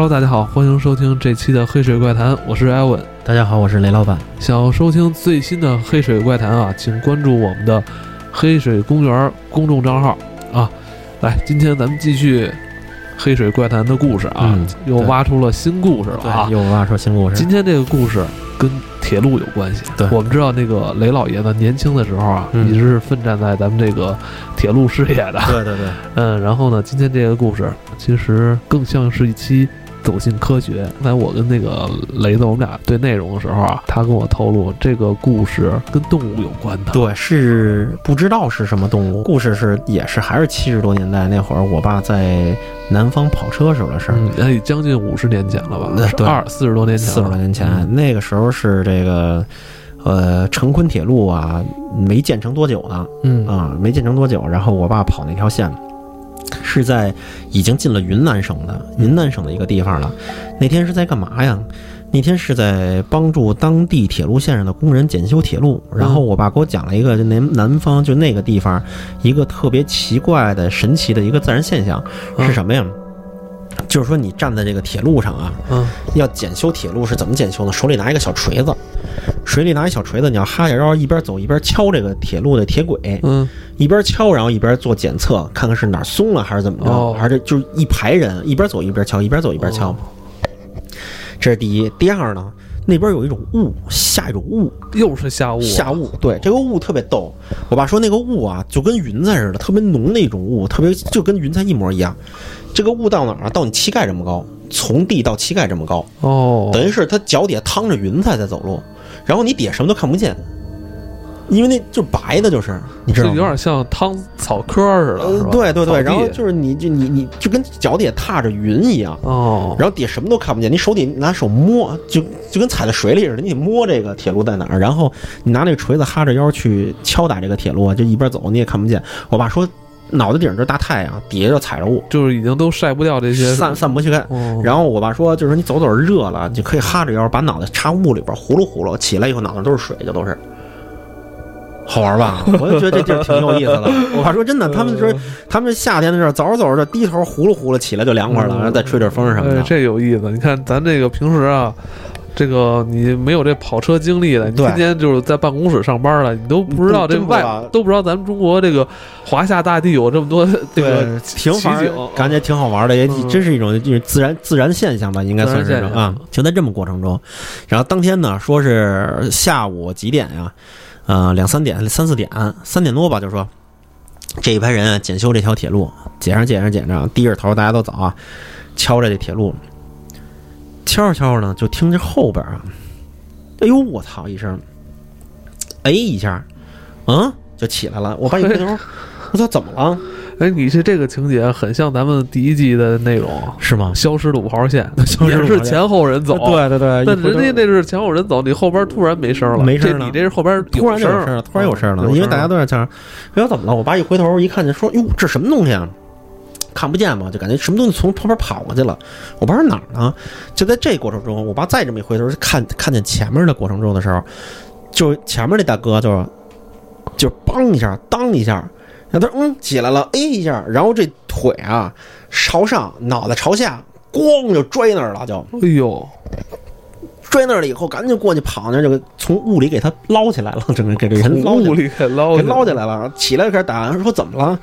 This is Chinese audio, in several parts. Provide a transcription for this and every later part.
Hello，大家好，欢迎收听这期的《黑水怪谈》，我是艾文。大家好，我是雷老板。想要收听最新的《黑水怪谈》啊，请关注我们的黑水公园公众账号啊。来，今天咱们继续。黑水怪谈的故事啊，又挖出了新故事了啊！又挖出新故事。今天这个故事跟铁路有关系。对，我们知道那个雷老爷子年轻的时候啊，一直是奋战在咱们这个铁路事业的。对对对。嗯，然后呢，今天这个故事其实更像是一期。走进科学。刚才我跟那个雷子，我们俩对内容的时候啊，他跟我透露这个故事跟动物有关的。对，是不知道是什么动物。故事是也是还是七十多年代那会儿，我爸在南方跑车时候的事儿。哎，将近五十年前了吧？那对，二四十多年前。四十多年前，那个时候是这个，呃，成昆铁路啊，没建成多久呢。嗯啊，没建成多久，然后我爸跑那条线。是在已经进了云南省的云南省的一个地方了。那天是在干嘛呀？那天是在帮助当地铁路线上的工人检修铁路。然后我爸给我讲了一个南南方就那个地方一个特别奇怪的神奇的一个自然现象是什么呀？就是说你站在这个铁路上啊，嗯，要检修铁路是怎么检修呢？手里拿一个小锤子。水里拿一小锤子，你要哈下腰，一边走一边敲这个铁路的铁轨，嗯，一边敲，然后一边做检测，看看是哪松了还是怎么着，还是就是一排人一边走一边敲，一边走一边敲。这是第一，第二呢，那边有一种雾，下一种雾，又是下雾，下雾。对，这个雾特别逗。我爸说那个雾啊，就跟云彩似的，特别浓的一种雾，特别就跟云彩一模一样。这个雾到哪儿？到你膝盖这么高，从地到膝盖这么高。哦，等于是他脚底下趟着云彩在走路。然后你底下什么都看不见，因为那就白的，就是你知道，有点像汤草科似的，对对对。然后就是你就你你就跟脚底下踏着云一样哦。然后底下什么都看不见，你手底拿手摸，就就跟踩在水里似的，你得摸这个铁路在哪儿。然后你拿那个锤子哈着腰去敲打这个铁路，就一边走你也看不见。我爸说。脑袋顶这大太阳，底下就踩着雾，就是已经都晒不掉这些散 散不去开。然后我爸说，就是说你走走热了，你可以哈着腰把脑袋插雾里边呼噜呼噜，起来以后脑袋都是水，就都是好玩吧？我就觉得这地儿挺有意思的。我爸说真的，他们说他们夏天的时候走着走着低头呼噜呼噜起来就凉快了，然后再吹点风什么的，这有意思。你看咱这个平时啊。这个你没有这跑车经历的，你天天就是在办公室上班了，你都不知道这外都不知道咱们中国这个华夏大地有这么多这个挺奇景，感觉挺好玩的，也真是一种就是自然自然现象吧，应该算是啊。就在这么过程中，然后当天呢，说是下午几点呀？呃，两三点、三四点、三点多吧，就说这一排人检修这条铁路，检着检着检着，低着头，大家都走啊，敲着这铁路。敲着敲着呢，就听着后边啊，哎呦我操一声，哎一下，嗯，就起来了。我爸一回头，我操，怎么了？哎，你是这个情节很像咱们第一季的内容，是吗？消失的五号线 也是前后人走，对对对。那人家那是前后人走，你后边突然没声了，没声了。你这是后边突然有声了，突然有声了，因为大家都在讲，哎呦怎么了？我爸一回头一看见，说哟这什么东西啊？看不见嘛，就感觉什么东西从旁边跑过去了。我爸说哪儿呢？就在这过程中，我爸再这么一回头，看看见前面的过程中的时候，就前面那大哥就就梆一下，当一下，然后他嗯起来了，哎一下，然后这腿啊朝上，脑袋朝下，咣就摔那儿了，就哎呦，摔那儿了以后，赶紧过去跑那，就从雾里给他捞起来了，整个给这人捞雾里给捞给捞起来了，起来开始打，说怎么了？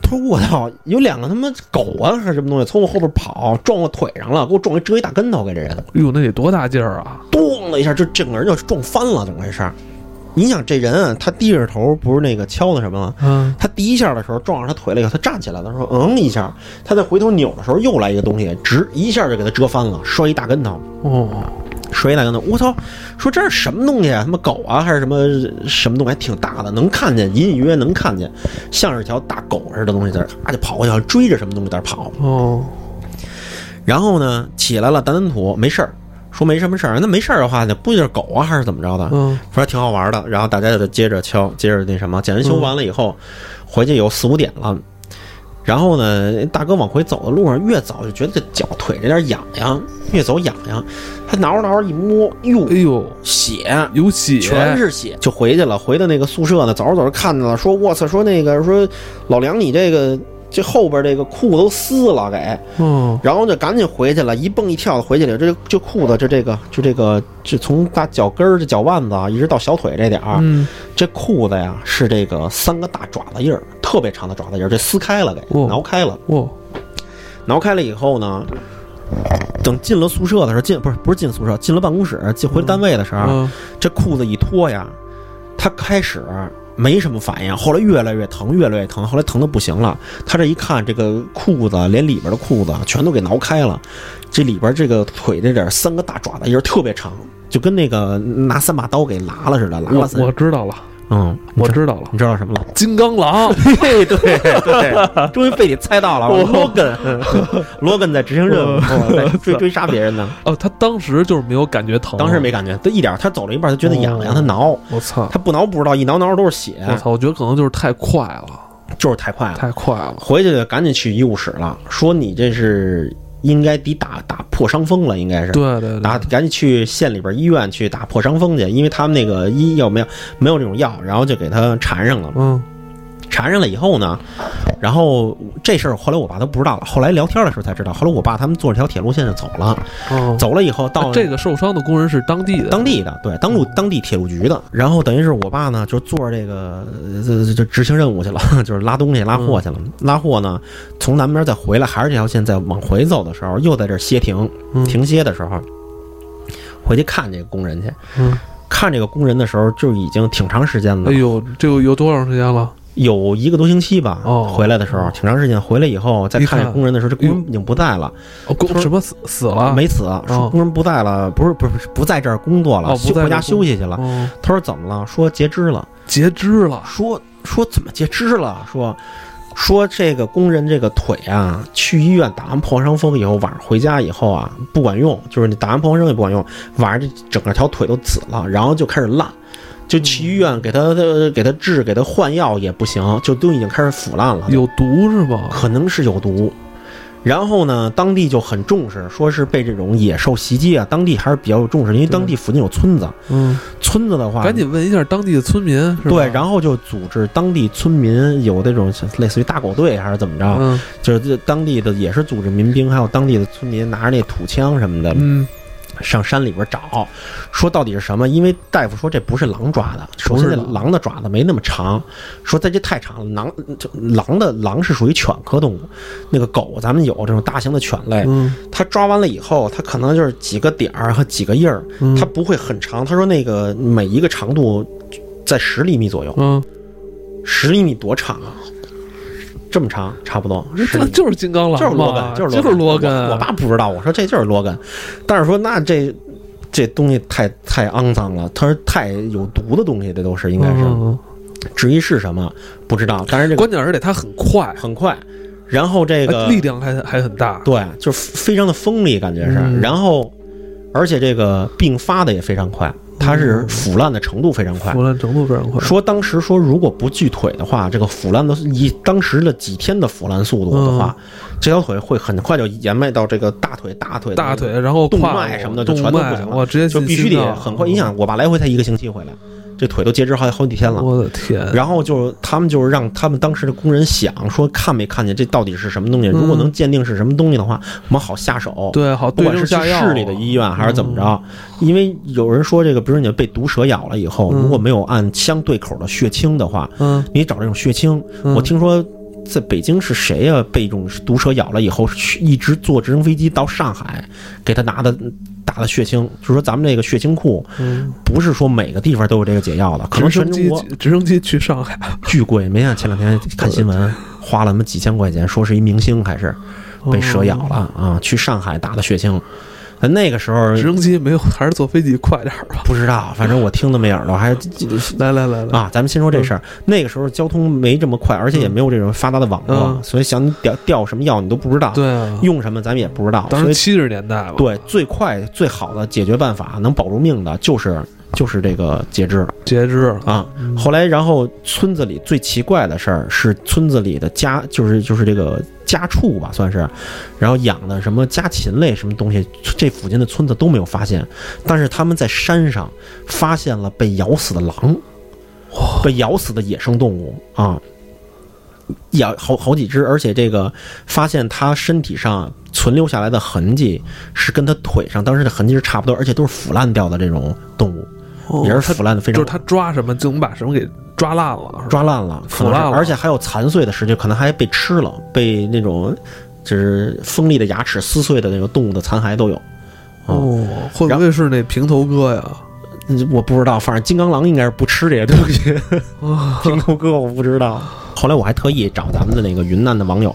他说：“我操，有两个他妈狗啊，还是什么东西，从我后边跑，撞我腿上了，给我撞一折一大跟头，给这人。哎呦，那得多大劲儿啊！咚的一下，就整个人就撞翻了，怎么回事？你想这人，他低着头，不是那个敲的什么吗？嗯，他第一下的时候撞上他腿了以后，他站起来了，说嗯一下，他再回头扭的时候，又来一个东西，直一下就给他折翻了，摔一大跟头。哦。”摔一大跟头，我操！说这是什么东西啊？他妈狗啊，还是什么什么东西？还挺大的，能看见，隐隐约约能看见，像是条大狗似的东西在那，就跑过去，追着什么东西在那跑。哦。然后呢，起来了，掸掸土，没事儿，说没什么事儿。那没事儿的话，那不就是狗啊，还是怎么着的？嗯。说挺好玩的。然后大家就接着敲，接着那什么，检修完了以后，回去有四五点了。然后呢，大哥往回走的路上，越走就觉得这脚腿这点痒痒，越走痒痒。他挠着挠着一摸，哟，哎呦，血有血，全是血，就回去了。回到那个宿舍呢，走着走着看见了，说：“我操！说那个说老梁，你这个这后边这个裤子都撕了，给，嗯，然后就赶紧回去了，一蹦一跳的回去了。这这裤子，这这个，就这个，就从大脚跟儿、这脚腕子啊，一直到小腿这点儿，这裤子呀是这个三个大爪子印儿，特别长的爪子印儿，这撕开了，给挠开了，哇，挠开了以后呢，等进了宿舍的时候，进不是不是进宿舍，进了办公室，进回单位的时候，这裤子一脱呀，他开始。没什么反应，后来越来越疼，越来越疼，后来疼的不行了。他这一看，这个裤子连里边的裤子全都给挠开了，这里边这个腿这点三个大爪子印特别长，就跟那个拿三把刀给剌了似的，拉了。我知道了。嗯，我知道了，你知道什么了？金刚狼，对 对对，终于被你猜到了。罗根，罗根 在执行任务，追追杀别人呢。哦，他当时就是没有感觉疼，当时没感觉，他一点，他走了一半，他觉得痒痒，他挠。我操，他不挠不知道，一挠挠都是血。我操，我觉得可能就是太快了，就是太快了，太快了。回去赶紧去医务室了，说你这是。应该得打打破伤风了，应该是。对对，打赶紧去县里边医院去打破伤风去，因为他们那个医药没有没有这种药，然后就给他缠上了。嗯。缠上了以后呢，然后这事儿后来我爸都不知道了。后来聊天的时候才知道，后来我爸他们坐这条铁路线就走了。哦，走了以后到这个受伤的工人是当地的，当地的对，当路当地铁路局的。然后等于是我爸呢，就坐着这个这这执行任务去了，就是拉东西拉货去了。拉货呢，从南边再回来，还是这条线再往回走的时候，又在这歇停停歇的时候，回去看这个工人去。嗯，看这个工人的时候，就已经挺长时间了。哎呦，这个有多长时间了？有一个多星期吧，回来的时候挺长时间。回来以后再看工人的时候，这工人已经不在了。工什么死死了？没死。说工人不在了，不是不是不在这儿工作了，回家休息去了。他说怎么了？说截肢了。截肢了。说说怎么截肢了？说说这个工人这个腿啊，去医院打完破伤风以后，晚上回家以后啊不管用，就是你打完破伤风也不管用，晚上这整个条腿都紫了，然后就开始烂。就去医院给他给他治给他换药也不行，就都已经开始腐烂了。有毒是吧？可能是有毒。然后呢，当地就很重视，说是被这种野兽袭击啊。当地还是比较有重视，因为当地附近有村子。嗯，村子的话，赶紧问一下当地的村民。对，然后就组织当地村民有那种类似于大狗队还是怎么着？嗯，就是当地的也是组织民兵，还有当地的村民拿着那土枪什么的。嗯。上山里边找，说到底是什么？因为大夫说这不是狼抓的。首先，这狼的爪子没那么长，说在这太长了。狼就狼的狼是属于犬科动物，那个狗咱们有这种大型的犬类，它抓完了以后，它可能就是几个点儿和几个印儿，它不会很长。他说那个每一个长度在十厘米左右。嗯，十厘米多长啊？这么长，差不多，这就是金刚狼，就是罗根，就是罗根。我爸不知道，我说这就是罗根，但是说那这这东西太太肮脏了，他说太有毒的东西，这都是应该是。至于是什么，不知道。但是这个关键而且它很快，很快，然后这个力量还还很大，对，就是非常的锋利，感觉是。然后，而且这个病发的也非常快。它是腐烂的程度非常快，腐烂程度非常快。说当时说，如果不锯腿的话，这个腐烂的以当时的几天的腐烂速度的话，这条腿会很快就延迈到这个大腿、大腿、大腿，然后动脉什么的就全都不行了，直接就必须得很快。你想，我爸来回才一个星期回来。这腿都截肢好好几天了，我的天！然后就他们就是让他们当时的工人想说看没看见这到底是什么东西？如果能鉴定是什么东西的话，我们好下手。对，好，不管是去市里的医院还是怎么着，因为有人说这个，比如你被毒蛇咬了以后，如果没有按相对口的血清的话，嗯，你找这种血清。我听说在北京是谁呀？被一种毒蛇咬了以后，一直坐直升飞机到上海给他拿的。打的血清，就是说咱们这个血清库，不是说每个地方都有这个解药的，可能全中国直升机去上海 巨贵。没想前两天看新闻，花了那么几千块钱，说是一明星还是被蛇咬了啊？去上海打的血清。那个时候直升机没有，还是坐飞机快点吧？不知道，反正我听的没耳朵。还 来来来来啊！咱们先说这事儿。那个时候交通没这么快，而且也没有这种发达的网络，所以想你调调什么药你都不知道。对啊，用什么咱们也不知道。当时七十年代了。对，最快最好的解决办法，能保住命的，就是就是这个截肢。截肢啊！后来，然后村子里最奇怪的事儿是，村子里的家就是就是这个。家畜吧，算是，然后养的什么家禽类什么东西，这附近的村子都没有发现，但是他们在山上发现了被咬死的狼，被咬死的野生动物啊。咬好好几只，而且这个发现它身体上存留下来的痕迹是跟它腿上当时的痕迹是差不多，而且都是腐烂掉的这种动物，也是腐烂的非常。就是它抓什么就能把什么给抓烂了，抓烂了，腐烂了，而且还有残碎的尸体，可能还被吃了，被那种就是锋利的牙齿撕碎的那个动物的残骸都有。哦，会不会是那平头哥呀？我不知道，反正金刚狼应该是不吃这些东西。平头哥我不知道。后来我还特意找咱们的那个云南的网友，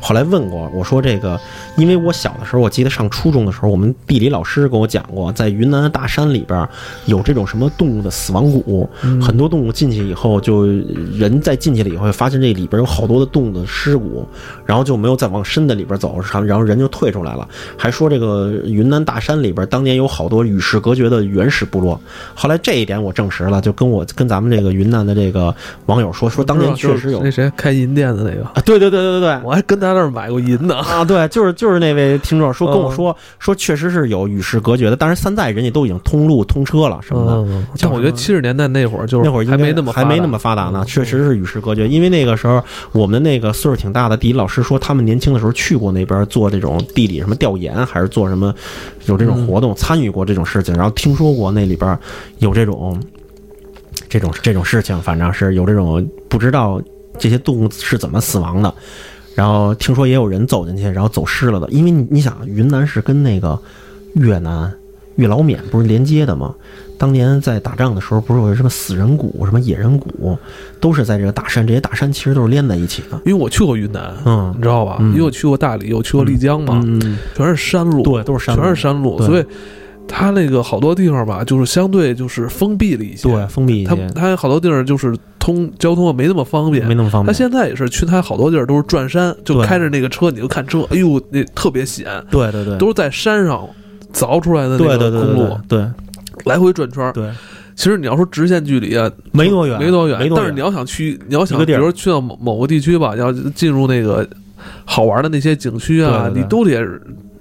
后来问过我说这个，因为我小的时候，我记得上初中的时候，我们地理老师跟我讲过，在云南的大山里边有这种什么动物的死亡谷，很多动物进去以后，就人在进去了以后，发现这里边有好多的动物的尸骨，然后就没有再往深的里边走，然后人就退出来了。还说这个云南大山里边当年有好多与世隔绝的原始部落。后来这一点我证实了，就跟我跟咱们这个云南的这个网友说，说当年确实。那谁开银店的那个啊？对对对对对对，我还跟他那儿买过银呢啊！对，就是就是那位听众说跟我说说，确实是有与世隔绝的，但是现在人家都已经通路通车了什么的。像我觉得七十年代那会儿，就是那会儿还没那么还没那么发达呢，确实是与世隔绝。因为那个时候我们那个岁数挺大的地理老师说，他们年轻的时候去过那边做这种地理什么调研，还是做什么有这种活动，参与过这种事情，然后听说过那里边有这种这种这种事情，反正是有这种不知道。这些动物是怎么死亡的？然后听说也有人走进去，然后走失了的。因为你想，云南是跟那个越南、越老缅不是连接的吗？当年在打仗的时候，不是有什么死人谷、什么野人谷，都是在这个大山。这些大山其实都是连在一起的。因为我去过云南，嗯，你知道吧？因为我去过大理，我去过丽江嘛，全是山路，对，都是山，全是山路，所以。它那个好多地方吧，就是相对就是封闭了一些，对，封闭一些。它它好多地儿就是通交通没那么方便，没那么方便。它现在也是去它好多地儿都是转山，就开着那个车，你就看车，哎呦，那特别险。对对对，都是在山上凿出来的那个公路，对，来回转圈。对，其实你要说直线距离啊，没多远，没多远。但是你要想去，你要想，比如说去到某某个地区吧，要进入那个好玩的那些景区啊，你都得。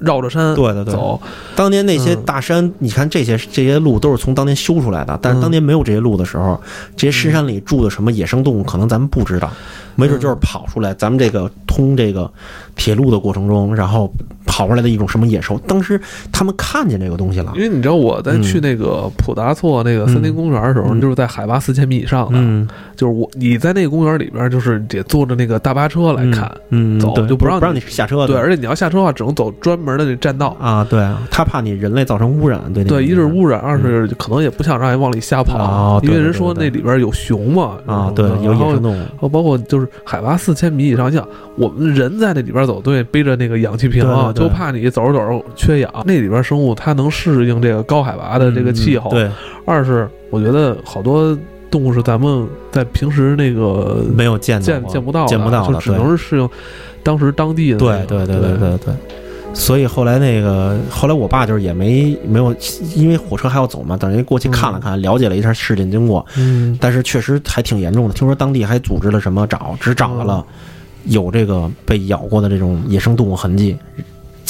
绕着山对对对。走，当年那些大山，你看这些这些路都是从当年修出来的，但是当年没有这些路的时候，这些深山里住的什么野生动物，可能咱们不知道。没准就是跑出来，咱们这个通这个铁路的过程中，然后跑出来的一种什么野兽。当时他们看见这个东西了，因为你知道我在去那个普达措那个森林公园的时候，就是在海拔四千米以上的，就是我你在那个公园里边，就是得坐着那个大巴车来看，嗯走就不让不让你下车。对，而且你要下车的话，只能走专门的那栈道啊。对，他怕你人类造成污染。对对，一是污染，二是可能也不想让人往里瞎跑，因为人说那里边有熊嘛。啊，对，有野生动物，包括就是海拔四千。米以上，像我们人在那里边走，对，背着那个氧气瓶，就怕你走着走着缺氧。那里边生物它能适应这个高海拔的这个气候。对，二是我觉得好多动物是咱们在平时那个没有见见见不到，见不到的，就只能是适应当时当地的。对对对对对对。所以后来那个后来我爸就是也没没有，因为火车还要走嘛，等于过去看了看，了解了一下事件经过。嗯，但是确实还挺严重的。听说当地还组织了什么找，只找到了有这个被咬过的这种野生动物痕迹，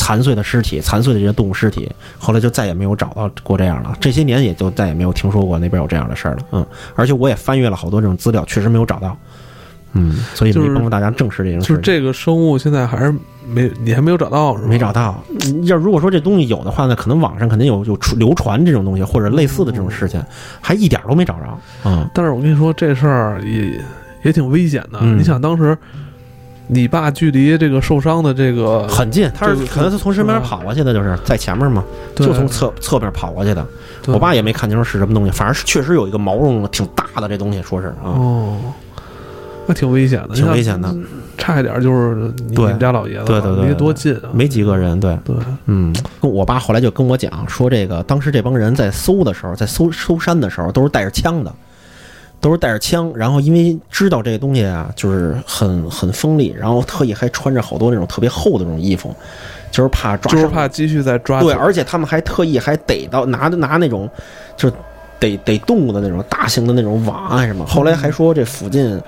残碎的尸体，残碎的这些动物尸体。后来就再也没有找到过这样了。这些年也就再也没有听说过那边有这样的事儿了。嗯，而且我也翻阅了好多这种资料，确实没有找到。嗯，所以没帮助大家证实这件事。就是这个生物现在还是没，你还没有找到是没找到。要如果说这东西有的话呢，可能网上肯定有有流传这种东西或者类似的这种事情，还一点都没找着。嗯，但是我跟你说这事儿也也挺危险的。你想当时你爸距离这个受伤的这个很近，他是可能是从身边跑过去的，就是在前面嘛，就从侧侧边跑过去的。我爸也没看清楚是什么东西，反正是确实有一个毛茸茸的、挺大的这东西，说是啊。哦。那挺危险的，挺危险的，差一点就是你们家老爷子，对对对，没多近，没几个人，对。对，嗯，我爸后来就跟我讲说，这个当时这帮人在搜的时候，在搜搜山的时候，都是带着枪的，都是带着枪，然后因为知道这个东西啊，就是很很锋利，然后特意还穿着好多那种特别厚的那种衣服，就是怕抓，就是怕继续再抓，对，而且他们还特意还逮到拿拿那种就是逮逮动物的那种大型的那种网啊什么，后来还说这附近。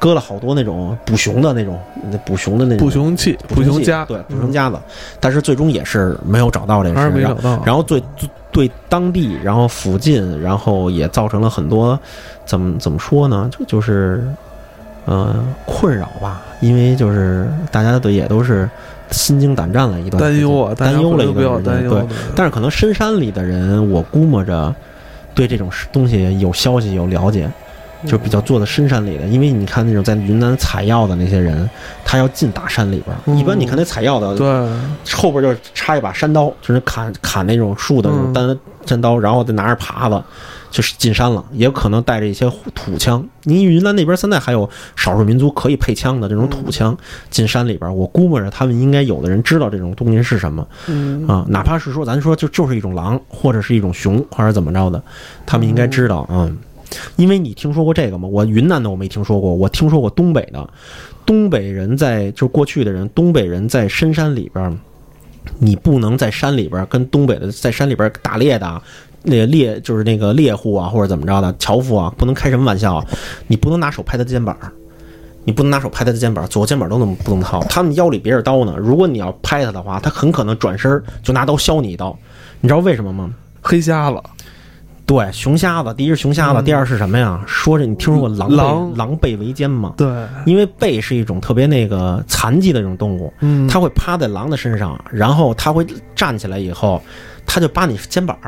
搁了好多那种捕熊的那种，捕熊的那种捕熊器、捕熊夹，对，捕熊夹子，但是最终也是没有找到这个，没找到。然后对对当地，然后附近，然后也造成了很多，怎么怎么说呢？就就是，呃困扰吧，因为就是大家都也都是心惊胆战了一段，担忧啊，担忧了一段时间。对，但是可能深山里的人，我估摸着对这种东西有消息有了解。就比较做的深山里的，因为你看那种在云南采药的那些人，他要进大山里边。一般你看那采药的，对，后边就是插一把山刀，就是砍砍那种树的那种单山刀，然后再拿着耙子，就是进山了。也有可能带着一些土枪。你云南那边现在还有少数民族可以配枪的这种土枪进山里边，我估摸着他们应该有的人知道这种东西是什么，啊，哪怕是说咱说就就是一种狼或者是一种熊或者怎么着的，他们应该知道啊。因为你听说过这个吗？我云南的我没听说过，我听说过东北的。东北人在就过去的人，东北人在深山里边，你不能在山里边跟东北的在山里边打猎的那猎就是那个猎户啊或者怎么着的樵夫啊，不能开什么玩笑，你不能拿手拍他的肩膀，你不能拿手拍他的肩膀，左肩膀都能不能掏？他们腰里别着刀呢，如果你要拍他的话，他很可能转身就拿刀削你一刀，你知道为什么吗？黑瞎了。对，熊瞎子，第一是熊瞎子，第二是什么呀？说着你听说过狼狼狼狈为奸吗？对，因为狈是一种特别那个残疾的这种动物，嗯，它会趴在狼的身上，然后它会站起来以后，它就扒你肩膀，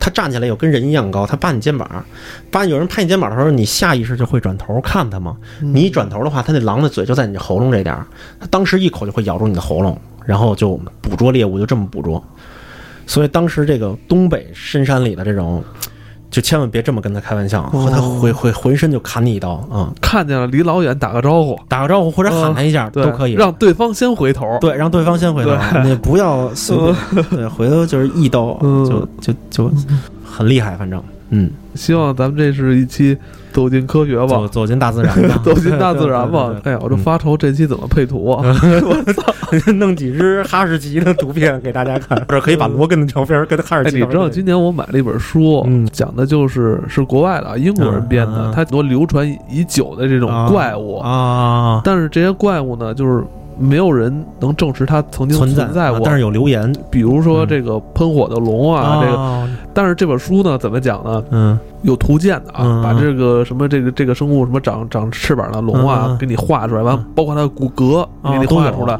它站起来有跟人一样高，它扒你肩膀，扒有人拍你肩膀的时候，你下意识就会转头看它嘛。你一转头的话，它那狼的嘴就在你喉咙这点儿，它当时一口就会咬住你的喉咙，然后就捕捉猎物，就这么捕捉。所以当时这个东北深山里的这种，就千万别这么跟他开玩笑，和他回回浑身就砍你一刀啊！看见了，离老远打个招呼，打个招呼或者喊他一下都可以，让对方先回头。对，让对方先回头，你 不要随便，对，回头就是一刀，就就就很厉害，反正嗯。希望咱们这是一期走进科学吧，走走进大自然，走进大自然吧。哎呀，我这发愁这期怎么配图啊？我操，弄几只哈士奇的图片给大家看，或者可以把罗根的照片跟哈士奇。你知道今年我买了一本书，讲的就是是国外的英国人编的，它很多流传已久的这种怪物啊。但是这些怪物呢，就是。没有人能证实它曾经存在过，但是有留言，比如说这个喷火的龙啊，这个。但是这本书呢，怎么讲呢？嗯，有图鉴的啊，把这个什么这个这个生物什么长长翅膀的龙啊，给你画出来，完包括它的骨骼给你画出来，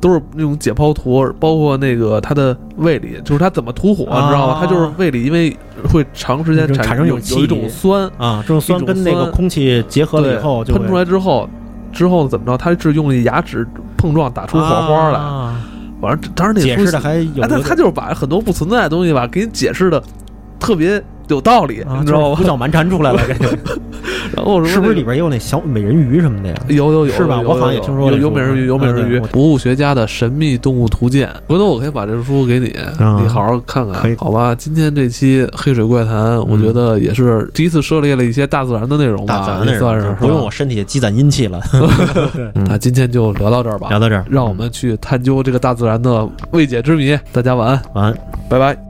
都是那种解剖图，包括那个它的胃里，就是它怎么吐火，你知道吗？它就是胃里因为会长时间产生有有一种酸啊，这种酸跟那个空气结合了以后，喷出来之后。之后怎么着？它是用牙齿碰撞打出火花来，反正当然那解释的还有，他他就是把很多不存在的东西吧，给你解释的特别。有道理，你知道吗？胡搅蛮缠出来了，感觉。然后是不是里边也有那小美人鱼什么的呀？有有有，是吧？我好像也听说有有美人鱼，有美人鱼。博物学家的神秘动物图鉴，回头我可以把这本书给你，你好好看看，好吧？今天这期黑水怪谈，我觉得也是第一次涉猎了一些大自然的内容吧，算是不用我身体积攒阴气了。那今天就聊到这儿吧，聊到这儿，让我们去探究这个大自然的未解之谜。大家晚安，晚安，拜拜。